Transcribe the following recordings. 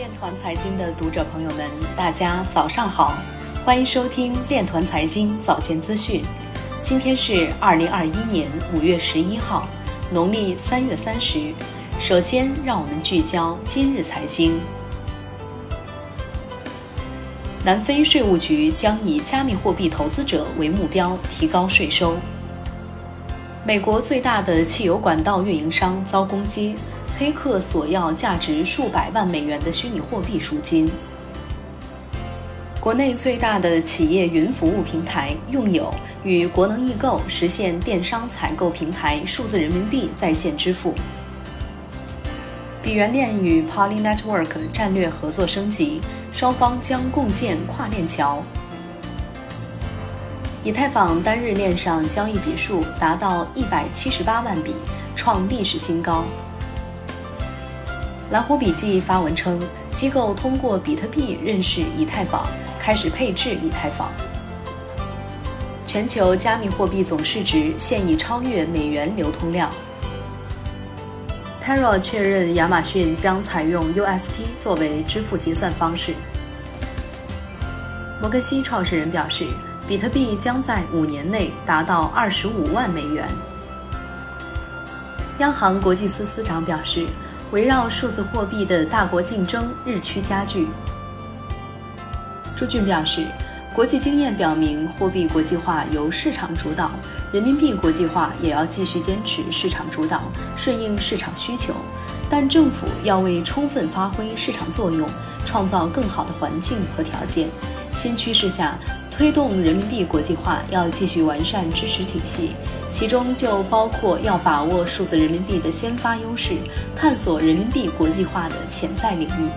链团财经的读者朋友们，大家早上好，欢迎收听链团财经早间资讯。今天是二零二一年五月十一号，农历三月三十。首先，让我们聚焦今日财经。南非税务局将以加密货币投资者为目标，提高税收。美国最大的汽油管道运营商遭攻击。黑客索要价值数百万美元的虚拟货币赎金。国内最大的企业云服务平台用友与国能易购实现电商采购平台数字人民币在线支付。比原链与 Poly Network 战略合作升级，双方将共建跨链桥。以太坊单日链上交易笔数达到一百七十八万笔，创历史新高。蓝湖笔记发文称，机构通过比特币认识以太坊，开始配置以太坊。全球加密货币总市值现已超越美元流通量。Terra 确认亚马逊将采用 UST 作为支付结算方式。摩根西创始人表示，比特币将在五年内达到二十五万美元。央行国际司司长表示。围绕数字货币的大国竞争日趋加剧。朱俊表示，国际经验表明，货币国际化由市场主导，人民币国际化也要继续坚持市场主导，顺应市场需求。但政府要为充分发挥市场作用，创造更好的环境和条件。新趋势下。推动人民币国际化要继续完善支持体系，其中就包括要把握数字人民币的先发优势，探索人民币国际化的潜在领域。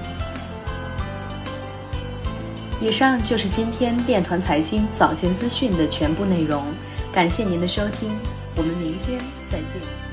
以上就是今天链团财经早间资讯的全部内容，感谢您的收听，我们明天再见。